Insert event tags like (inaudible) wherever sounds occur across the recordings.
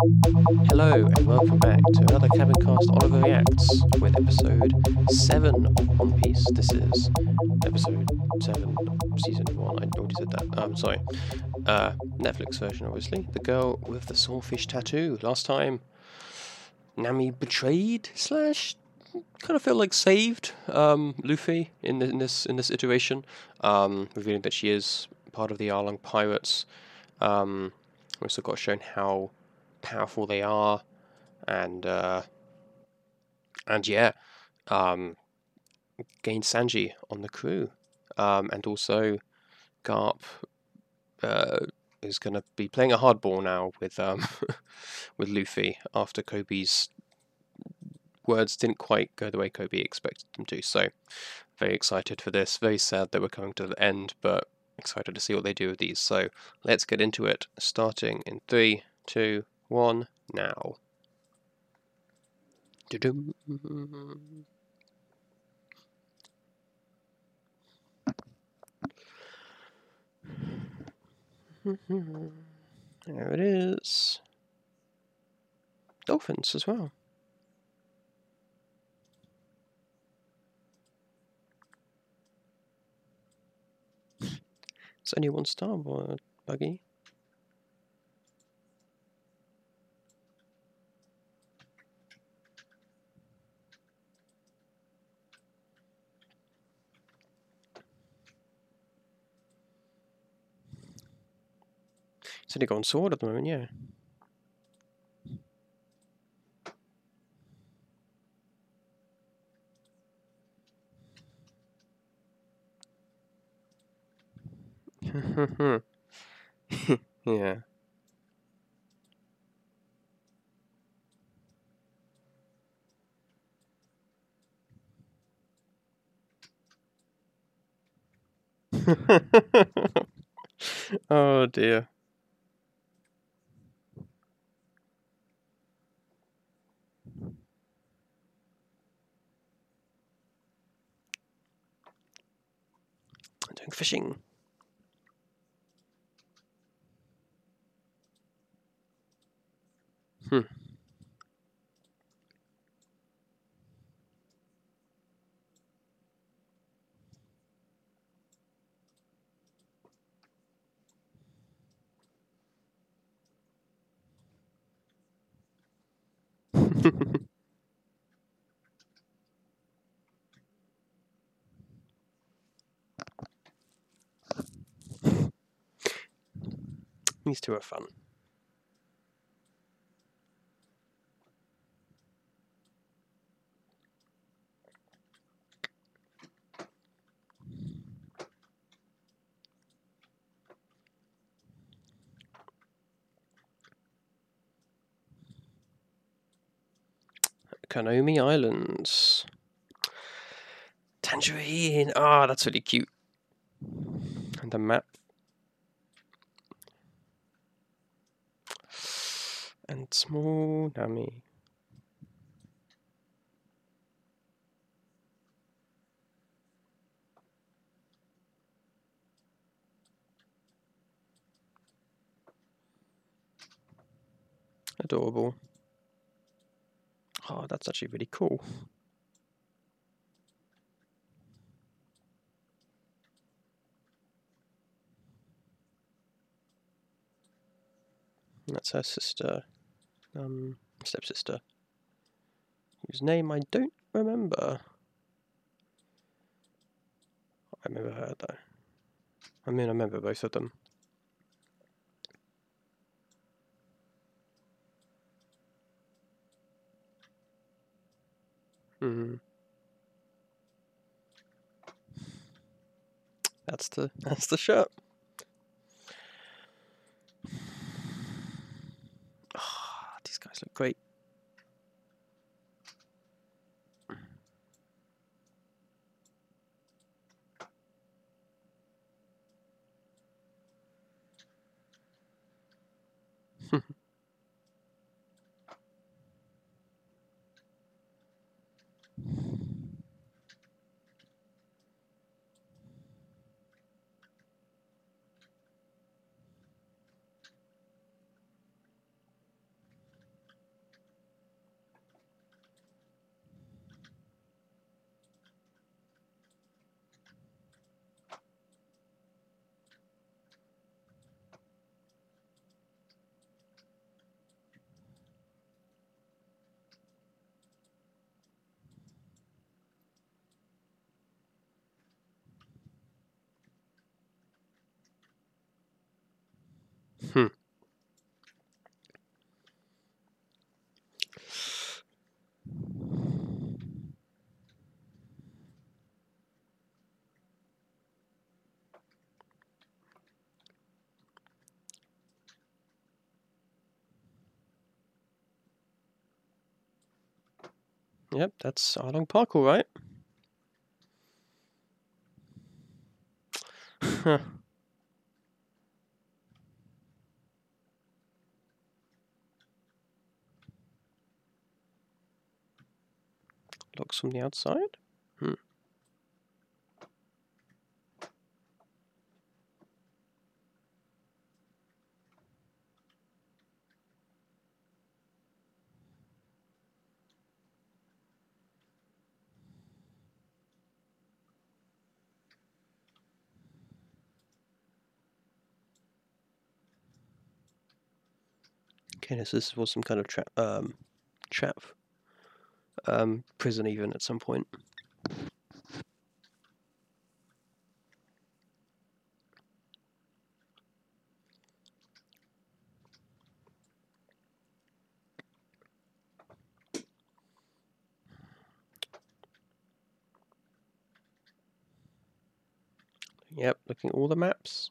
Hello and welcome back to another Cabin Cast Oliver Reacts with episode 7 of One Piece. This is episode 7, season 1. I already said that. Um, sorry. Uh, Netflix version, obviously. The girl with the sawfish tattoo. Last time, Nami betrayed, slash, kind of feel like saved um, Luffy in, in this in this iteration, um, revealing that she is part of the Arlong Pirates. Um, we also got shown how powerful they are, and uh, and yeah, um, gained Sanji on the crew, um, and also Garp uh, is going to be playing a hardball now with um, (laughs) with Luffy after Koby's words didn't quite go the way Koby expected them to. So very excited for this. Very sad that we're coming to the end, but excited to see what they do with these. So let's get into it. Starting in three, two, one, now. There it is. Dolphins as well. It's only one starboard, Buggy. Gone sword at the moment, yeah. (laughs) yeah. (laughs) oh dear. Doing fishing. Hmm. (laughs) These two are fun. Conomi Islands. Tangerine. Ah, oh, that's really cute. And the map. And small Nami. Adorable. Oh, that's actually really cool. That's her sister, um, stepsister, whose name I don't remember. I remember her though. I mean, I remember both of them. Hmm. That's the (laughs) that's the shirt. Oh, these guys look great. Yep, that's Arlong Park, all right. (laughs) Looks from the outside? Okay, so this was some kind of trap, um, trap, um, prison even at some point. Yep, looking at all the maps.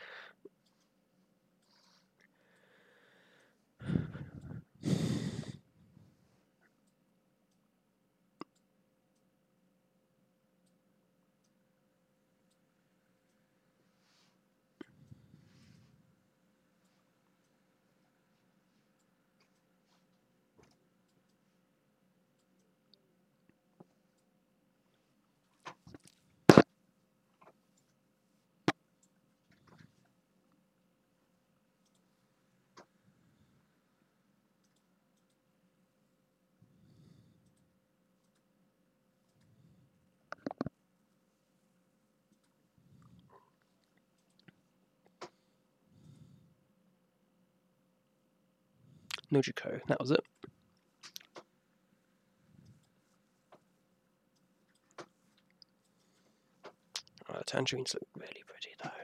Nojiko, that was it. The tangerines look really pretty though.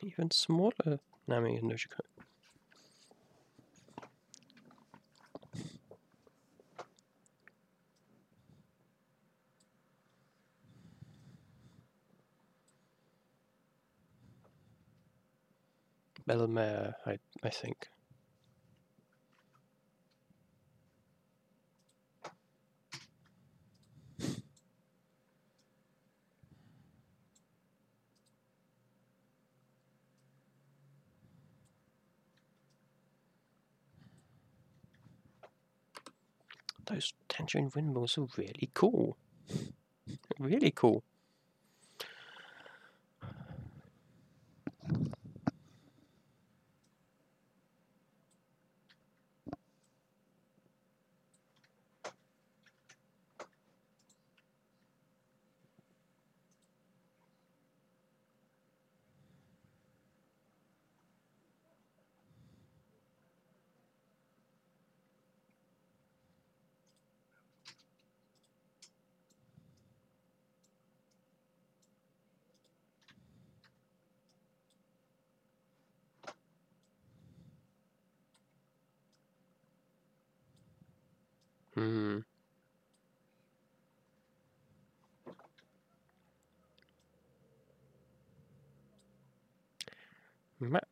Even smaller Nami and Nojiko. Bellemere, I, I think. Tangerine windmills are really cool. really cool. Hmm. Map.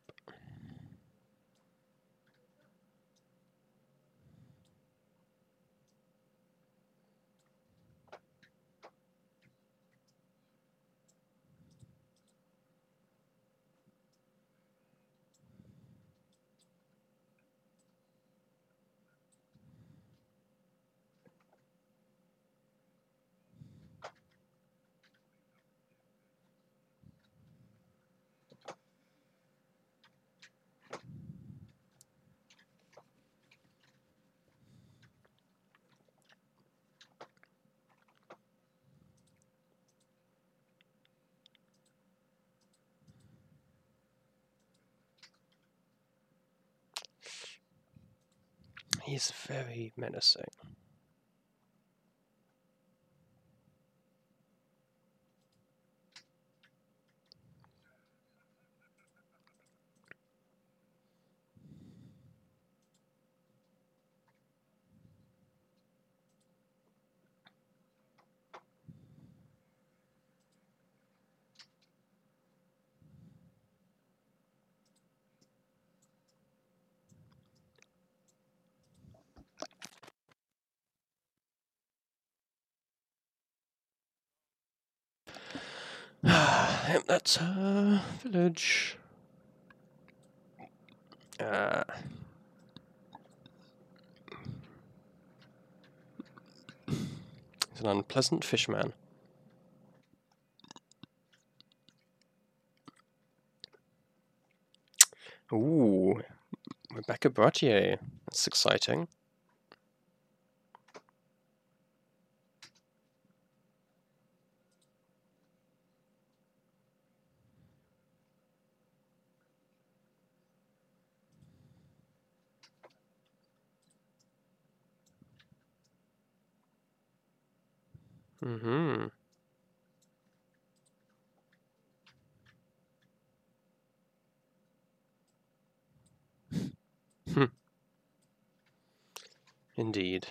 He's very menacing. Yep, (sighs) that's a village. Uh, he's an unpleasant fishman. Ooh, Rebecca Bratier. That's exciting. Mm-hmm. (laughs) Indeed.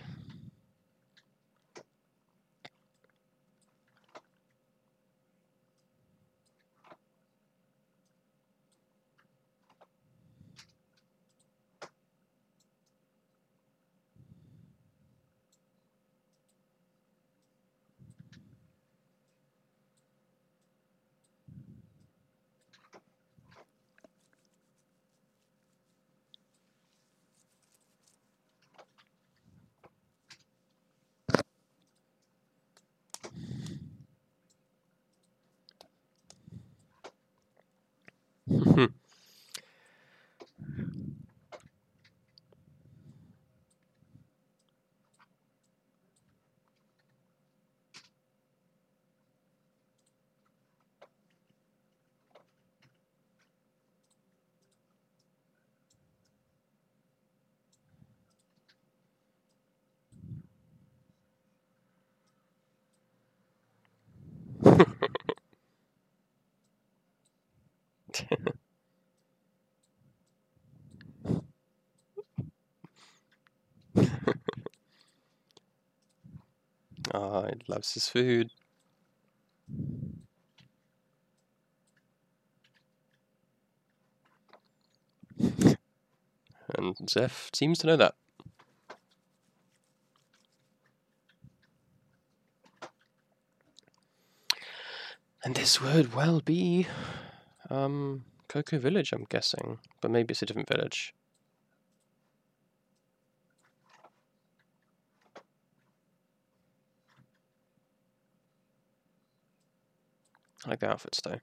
Oh, he (laughs) loves his food. And Zeff seems to know that. And this would well be um, Cocoa Village, I'm guessing. But maybe it's a different village. I like the outfits though.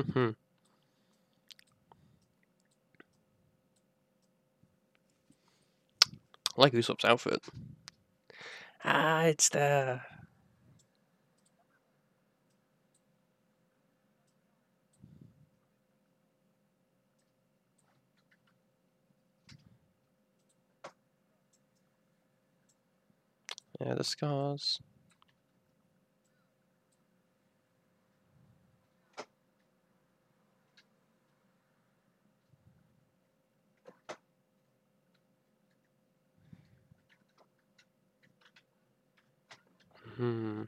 I like Usopp's outfit. Ah, it's the Yeah, the scars. Hmm.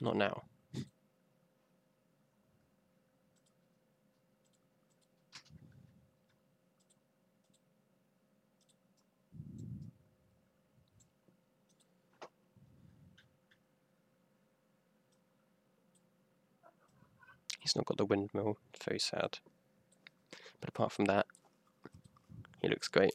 Not now. He's not got the windmill. Very sad. But apart from that, he looks great.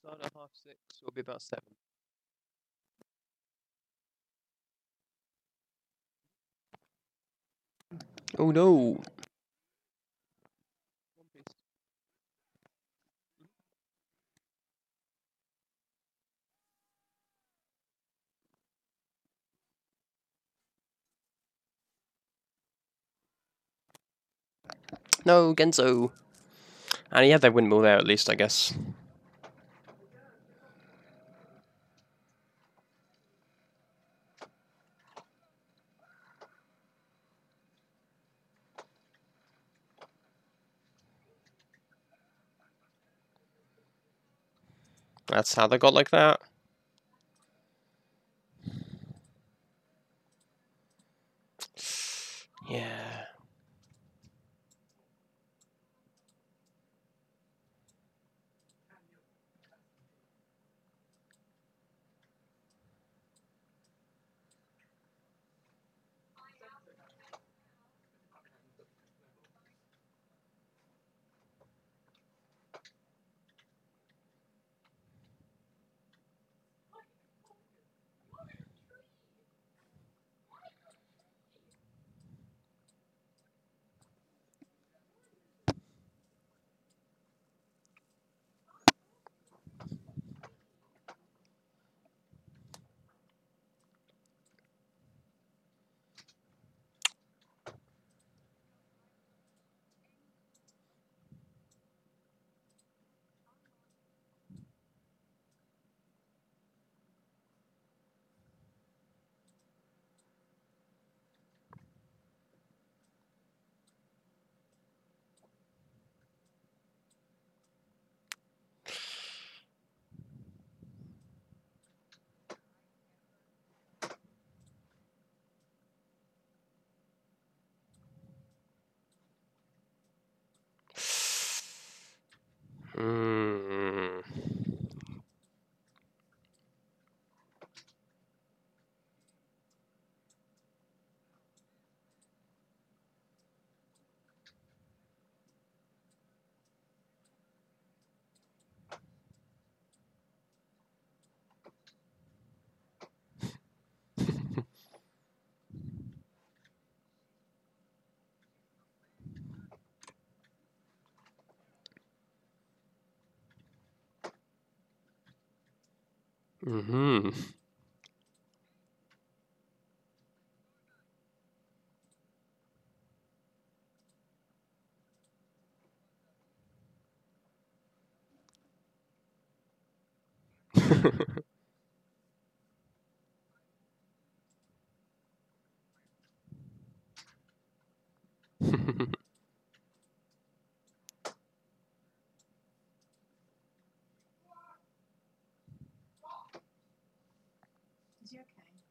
start at half six. It'll be about seven. Oh no! No, Genzo. And he had that windmill there at least, I guess. That's how they got like that. Yeah. Mm-hmm. Is he okay?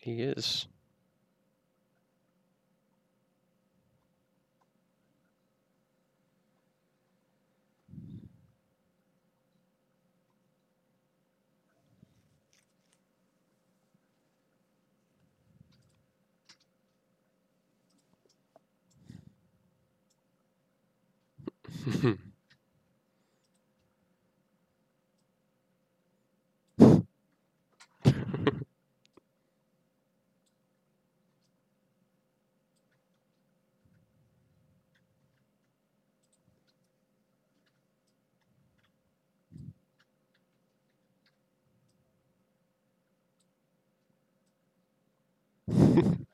he is. (laughs) (laughs)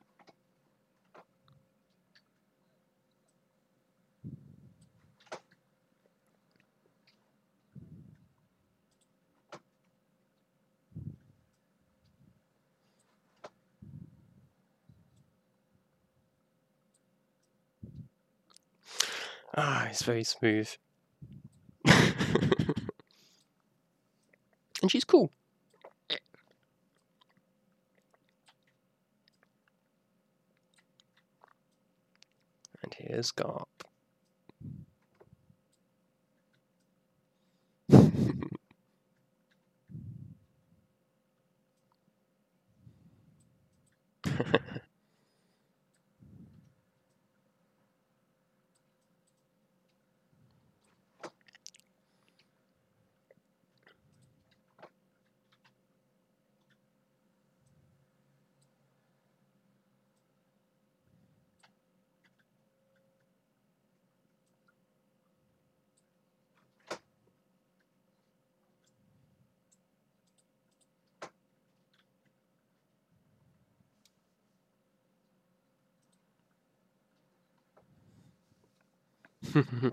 ah, it's very smooth. (laughs) and she's cool. And here's Garp. (laughs) Mm-hmm.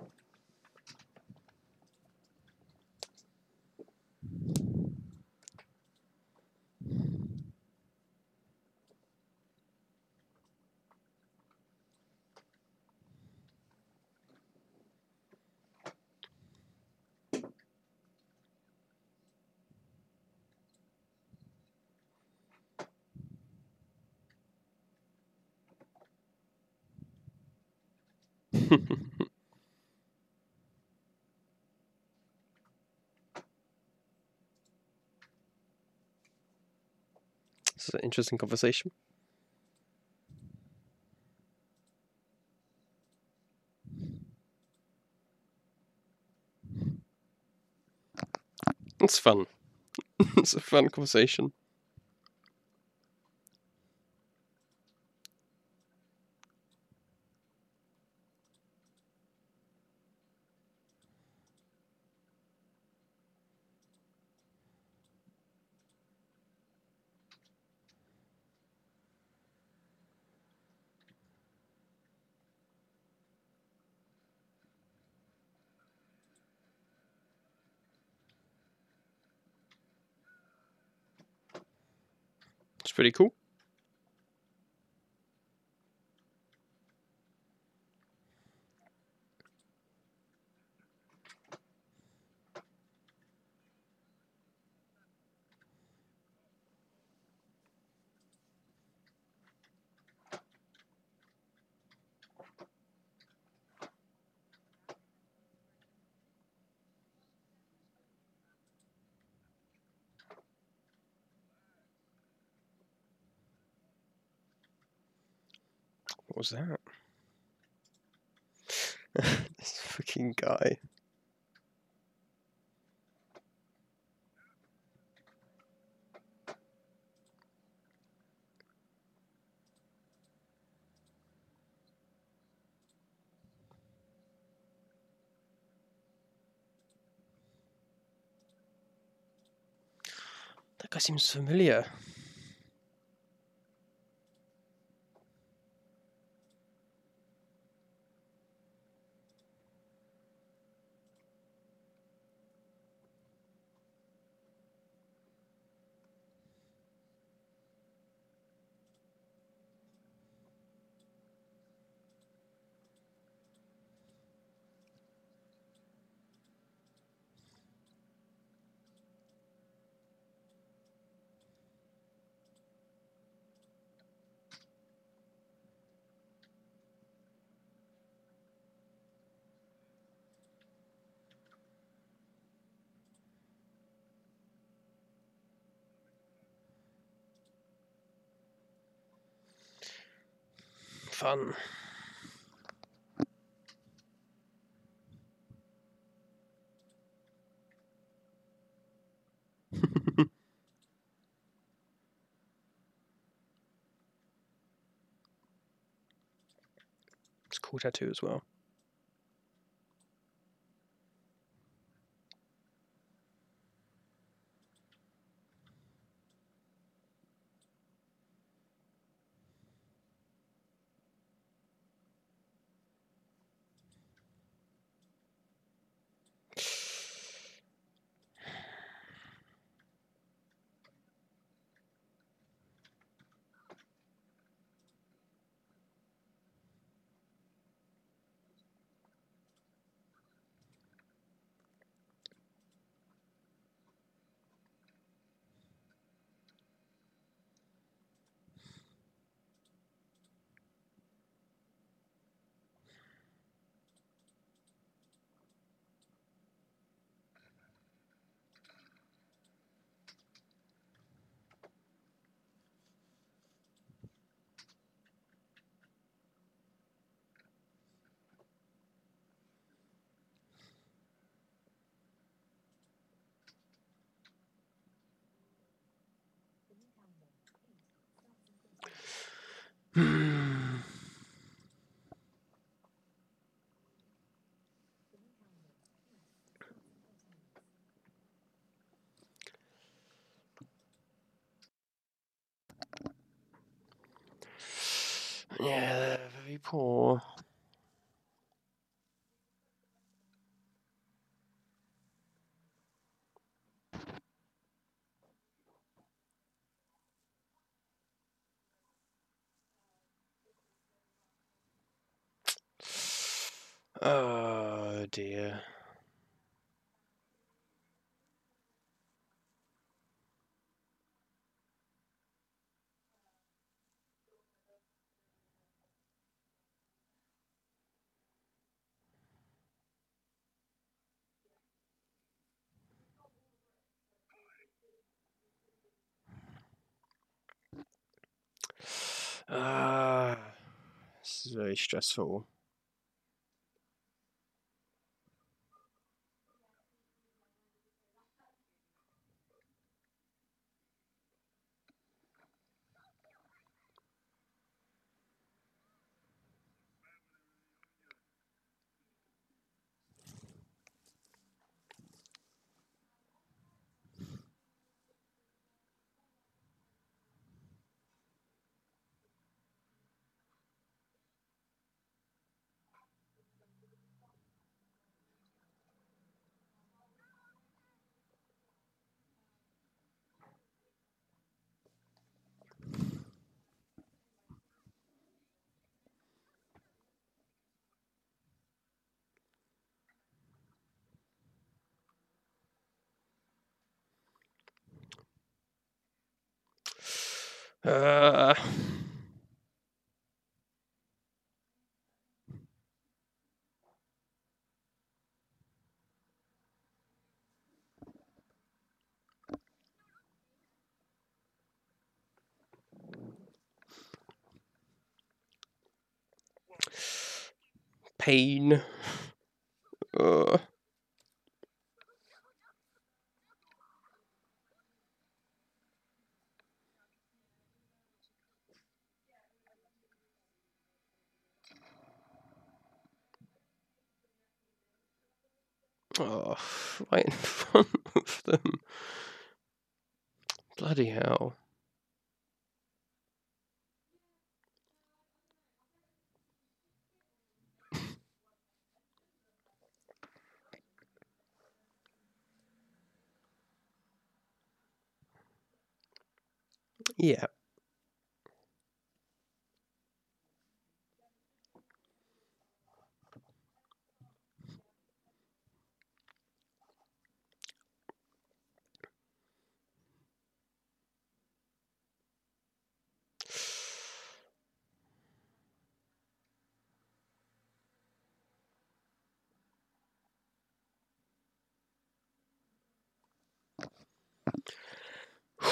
(laughs) Is an interesting conversation. It's fun. (laughs) it's a fun conversation. Pretty cool. What was that? (laughs) this fucking guy. That guy seems familiar. Fun. (laughs) it's cool tattoo as well. Hmm. Oh dear. Ah, this is very stressful. Uh, pain. Uh. Oh, right in (laughs) front of them. Bloody hell. (laughs) Yeah.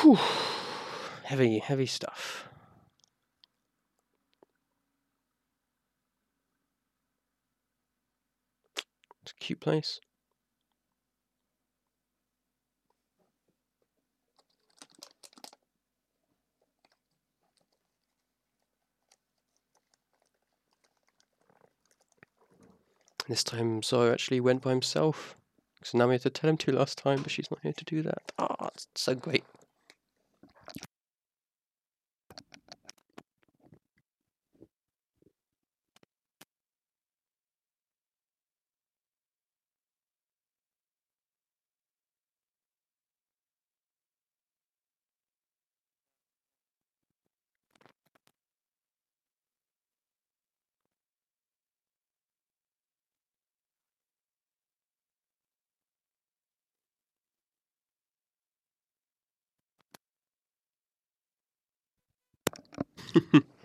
Whew. Heavy, heavy stuff. It's a cute place. This time Zoro actually went by himself. Now we had to tell him to last time, but she's not here to do that. Ah, it's so great. (laughs)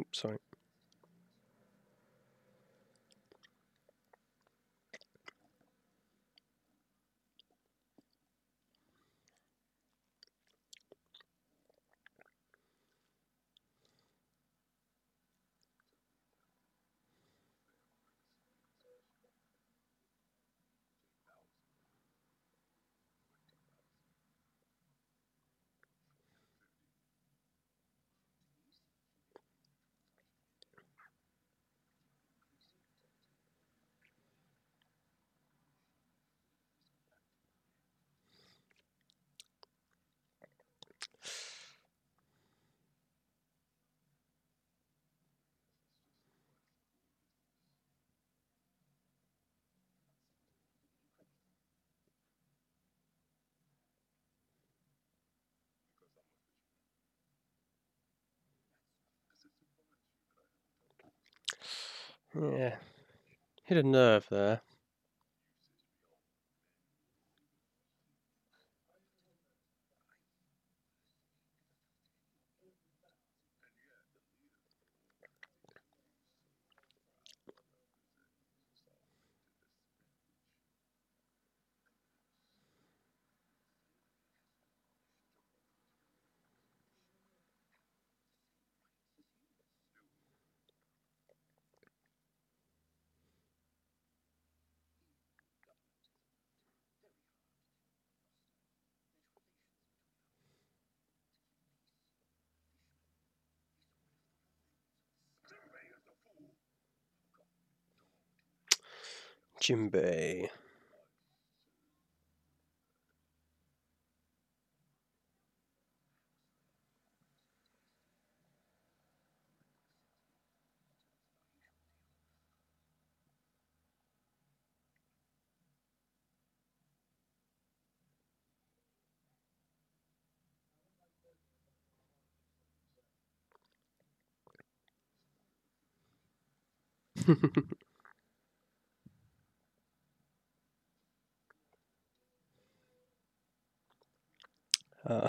Oops, sorry. Yeah. Hit a nerve there. Jimbei. (laughs) uh,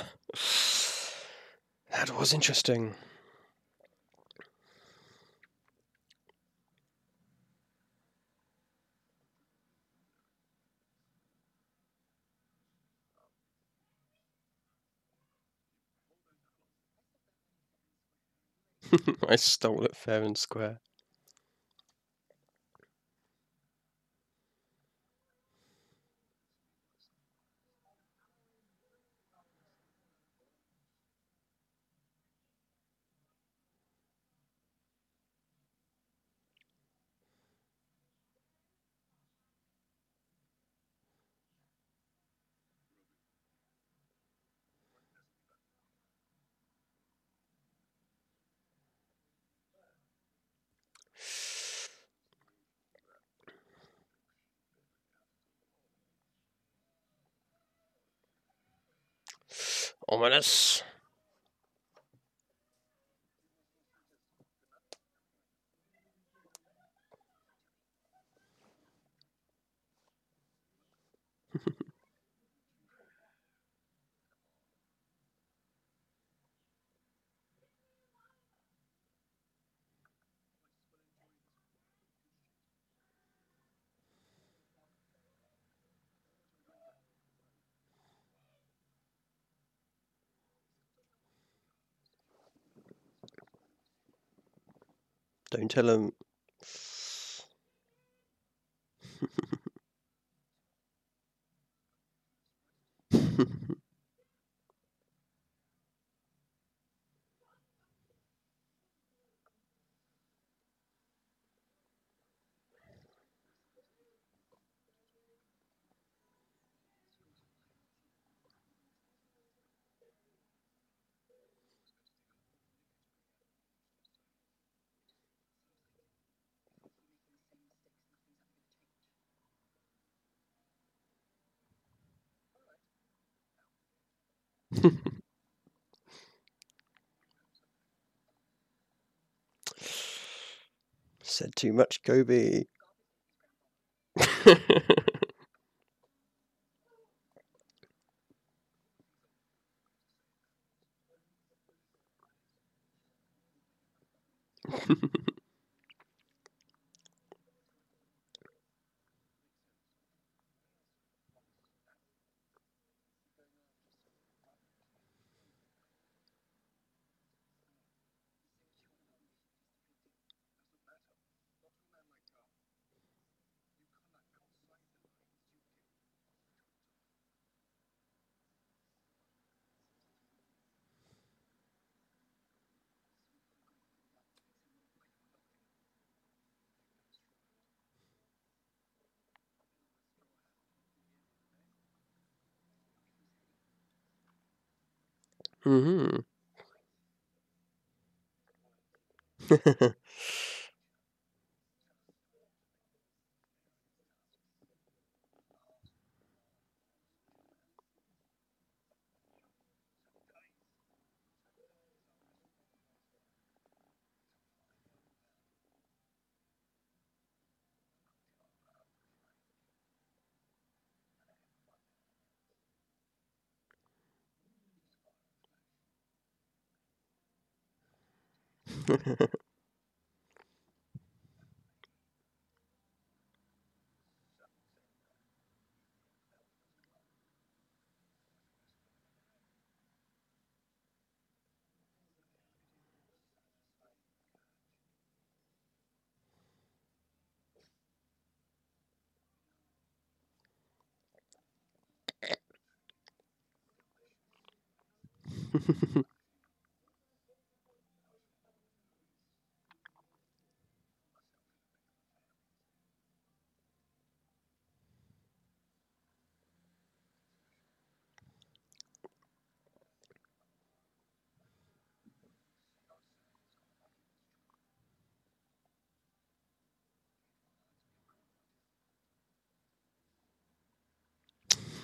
that was interesting. (laughs) I stole it fair and square. Vámonos. Don't tell him. (laughs) (laughs) Said too much, Koby. (laughs) hmm (laughs) Ha, (laughs) (laughs) ha.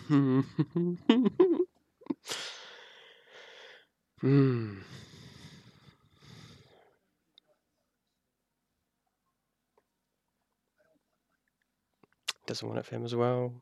Hmm. Doesn't want it for him as well.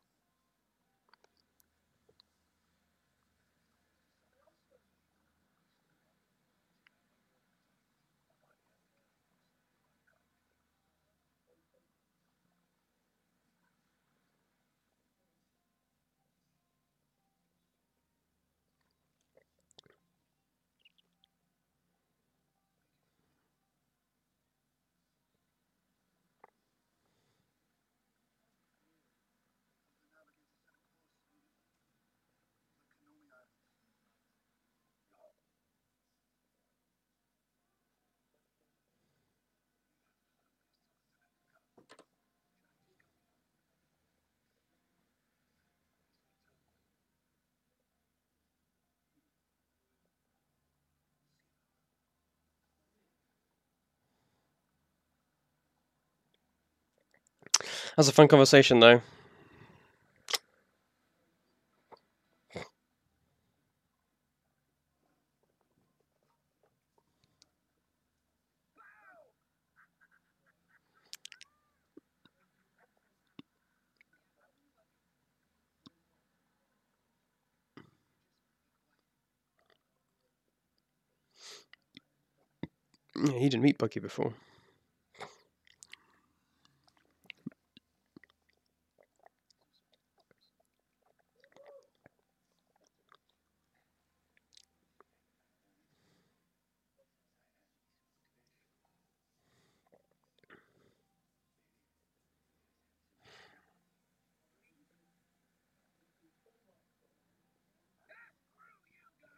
That's a fun conversation, though. Yeah, he didn't meet Buggy before.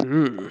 Hmm.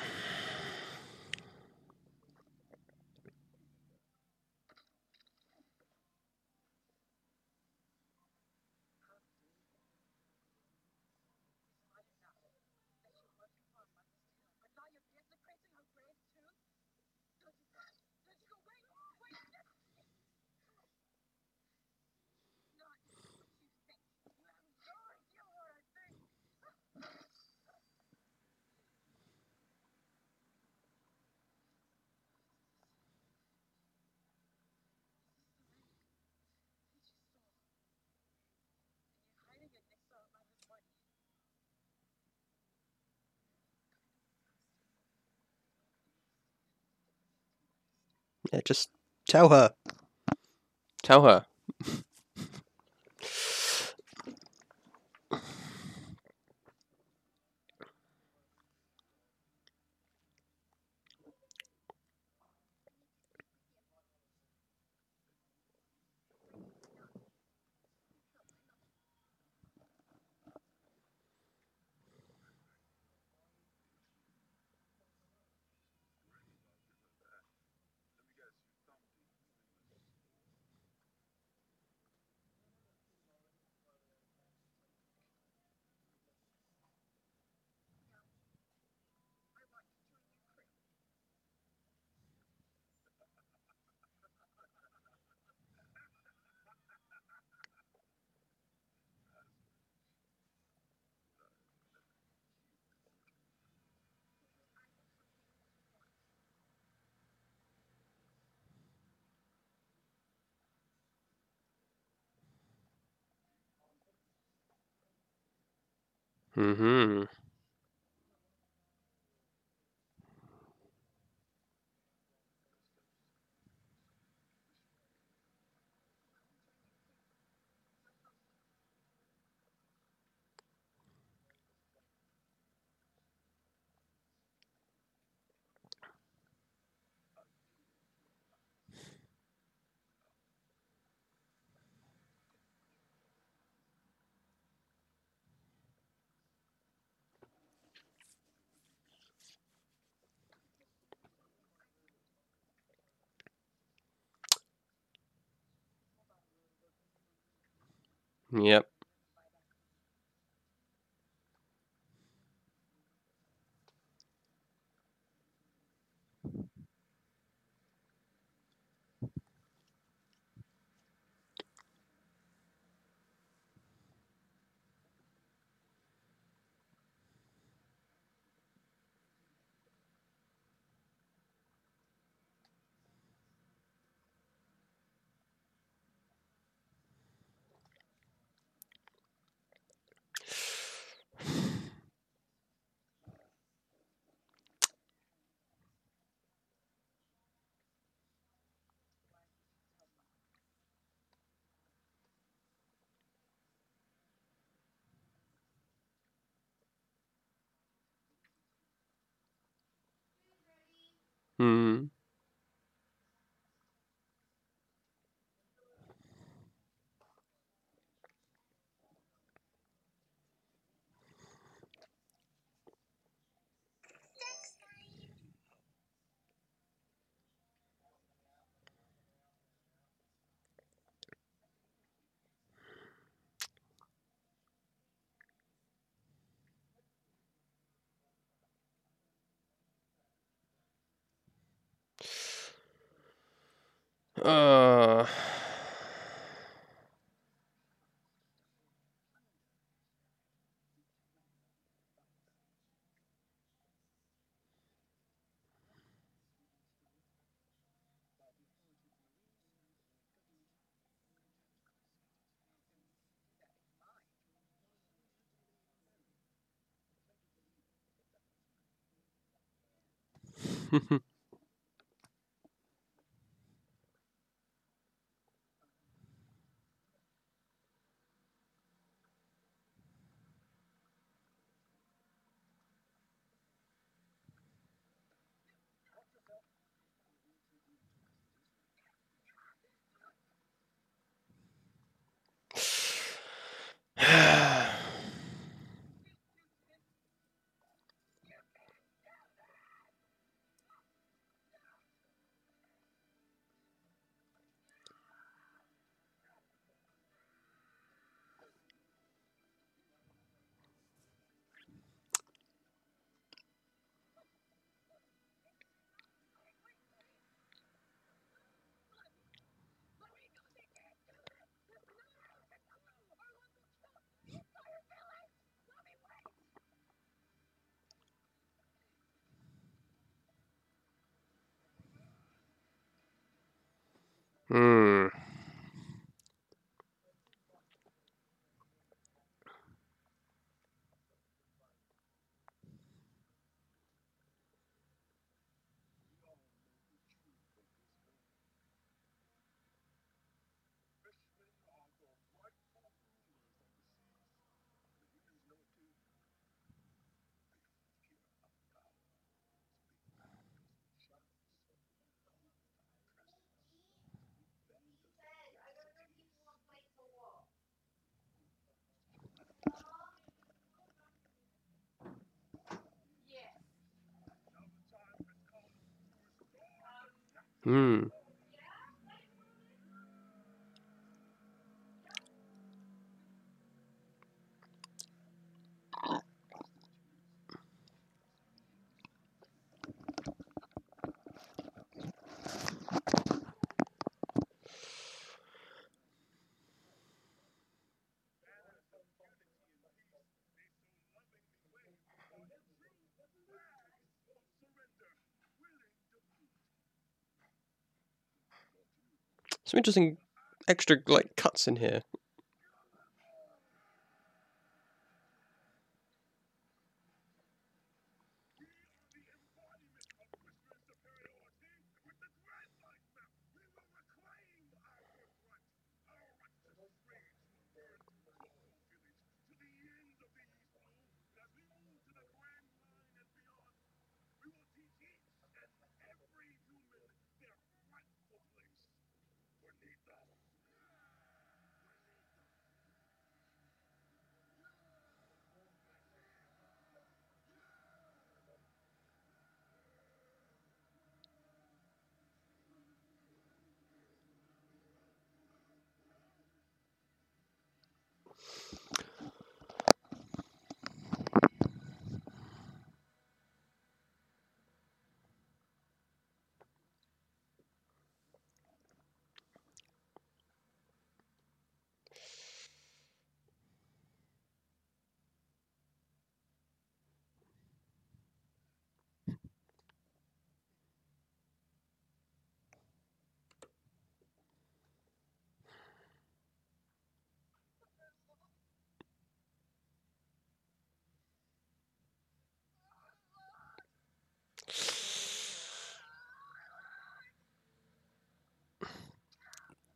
Yeah, just tell her. Tell her. Mm-hmm. Yep. Hmm. Uh. (laughs) (laughs) Hmm. Some interesting extra like cuts in here.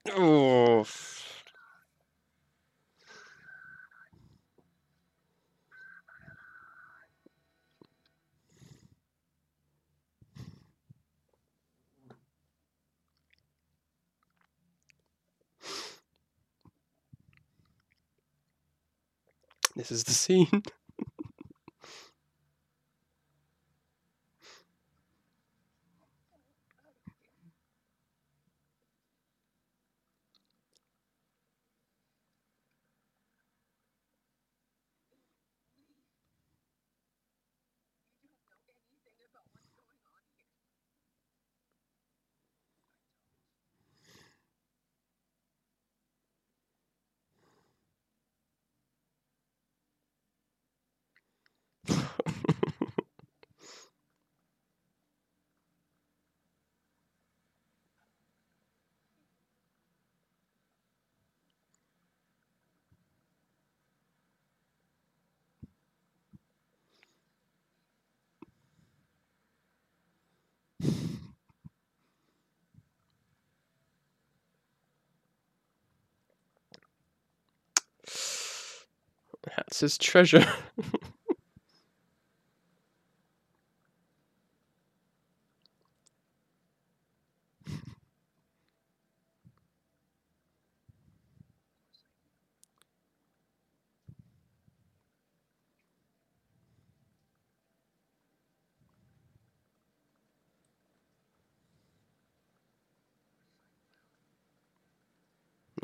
Oh. This is the scene. (laughs) That's his treasure.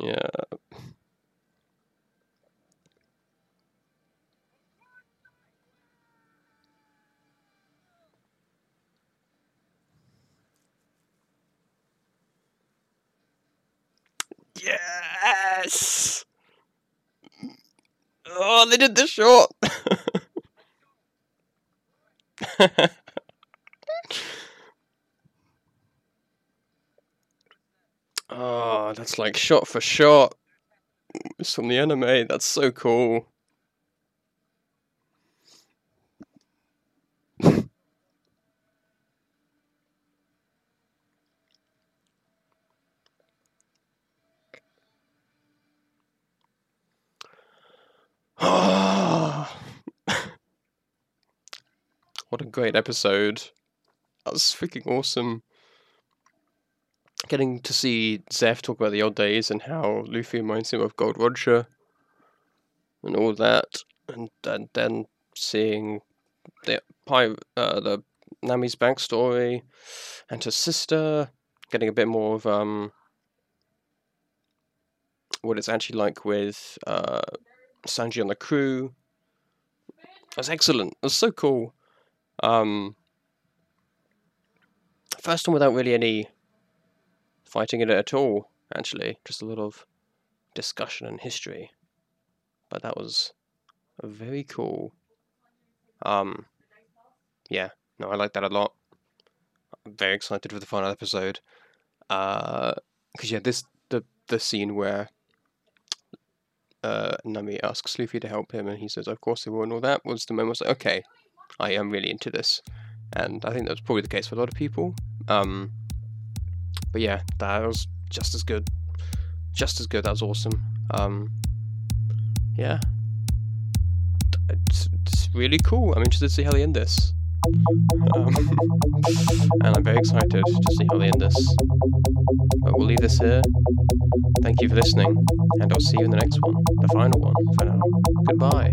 (laughs) yeah. Yes. Oh, they did the shot. oh, (laughs) ah, that's like shot for shot. It's from the anime. That's so cool. what a great episode. That was freaking awesome. Getting to see Zeff talk about the old days and how Luffy reminds him of Gold Roger and all that, and, and then seeing the uh, the Nami's backstory and her sister, getting a bit more of um what it's actually like with uh, Sanji on the crew. That's excellent. That's so cool. Um, first one without really any fighting in it at all. Actually, just a lot of discussion and history. But that was very cool. Um, yeah, no, I like that a lot. I'm very excited for the final episode. Uh, because yeah, this the the scene where uh, Nami asks Luffy to help him, and he says, "Of course he will," and all that was the moment. I was like, okay, I am really into this, and I think that's probably the case for a lot of people. Um, but yeah, that was just as good, just as good. That was awesome. Um, yeah, it's, it's really cool. I'm interested to see how they end this. Um, and I'm very excited to see how they end this. But we'll leave this here. Thank you for listening, and I'll see you in the next one, the final one for now. Goodbye.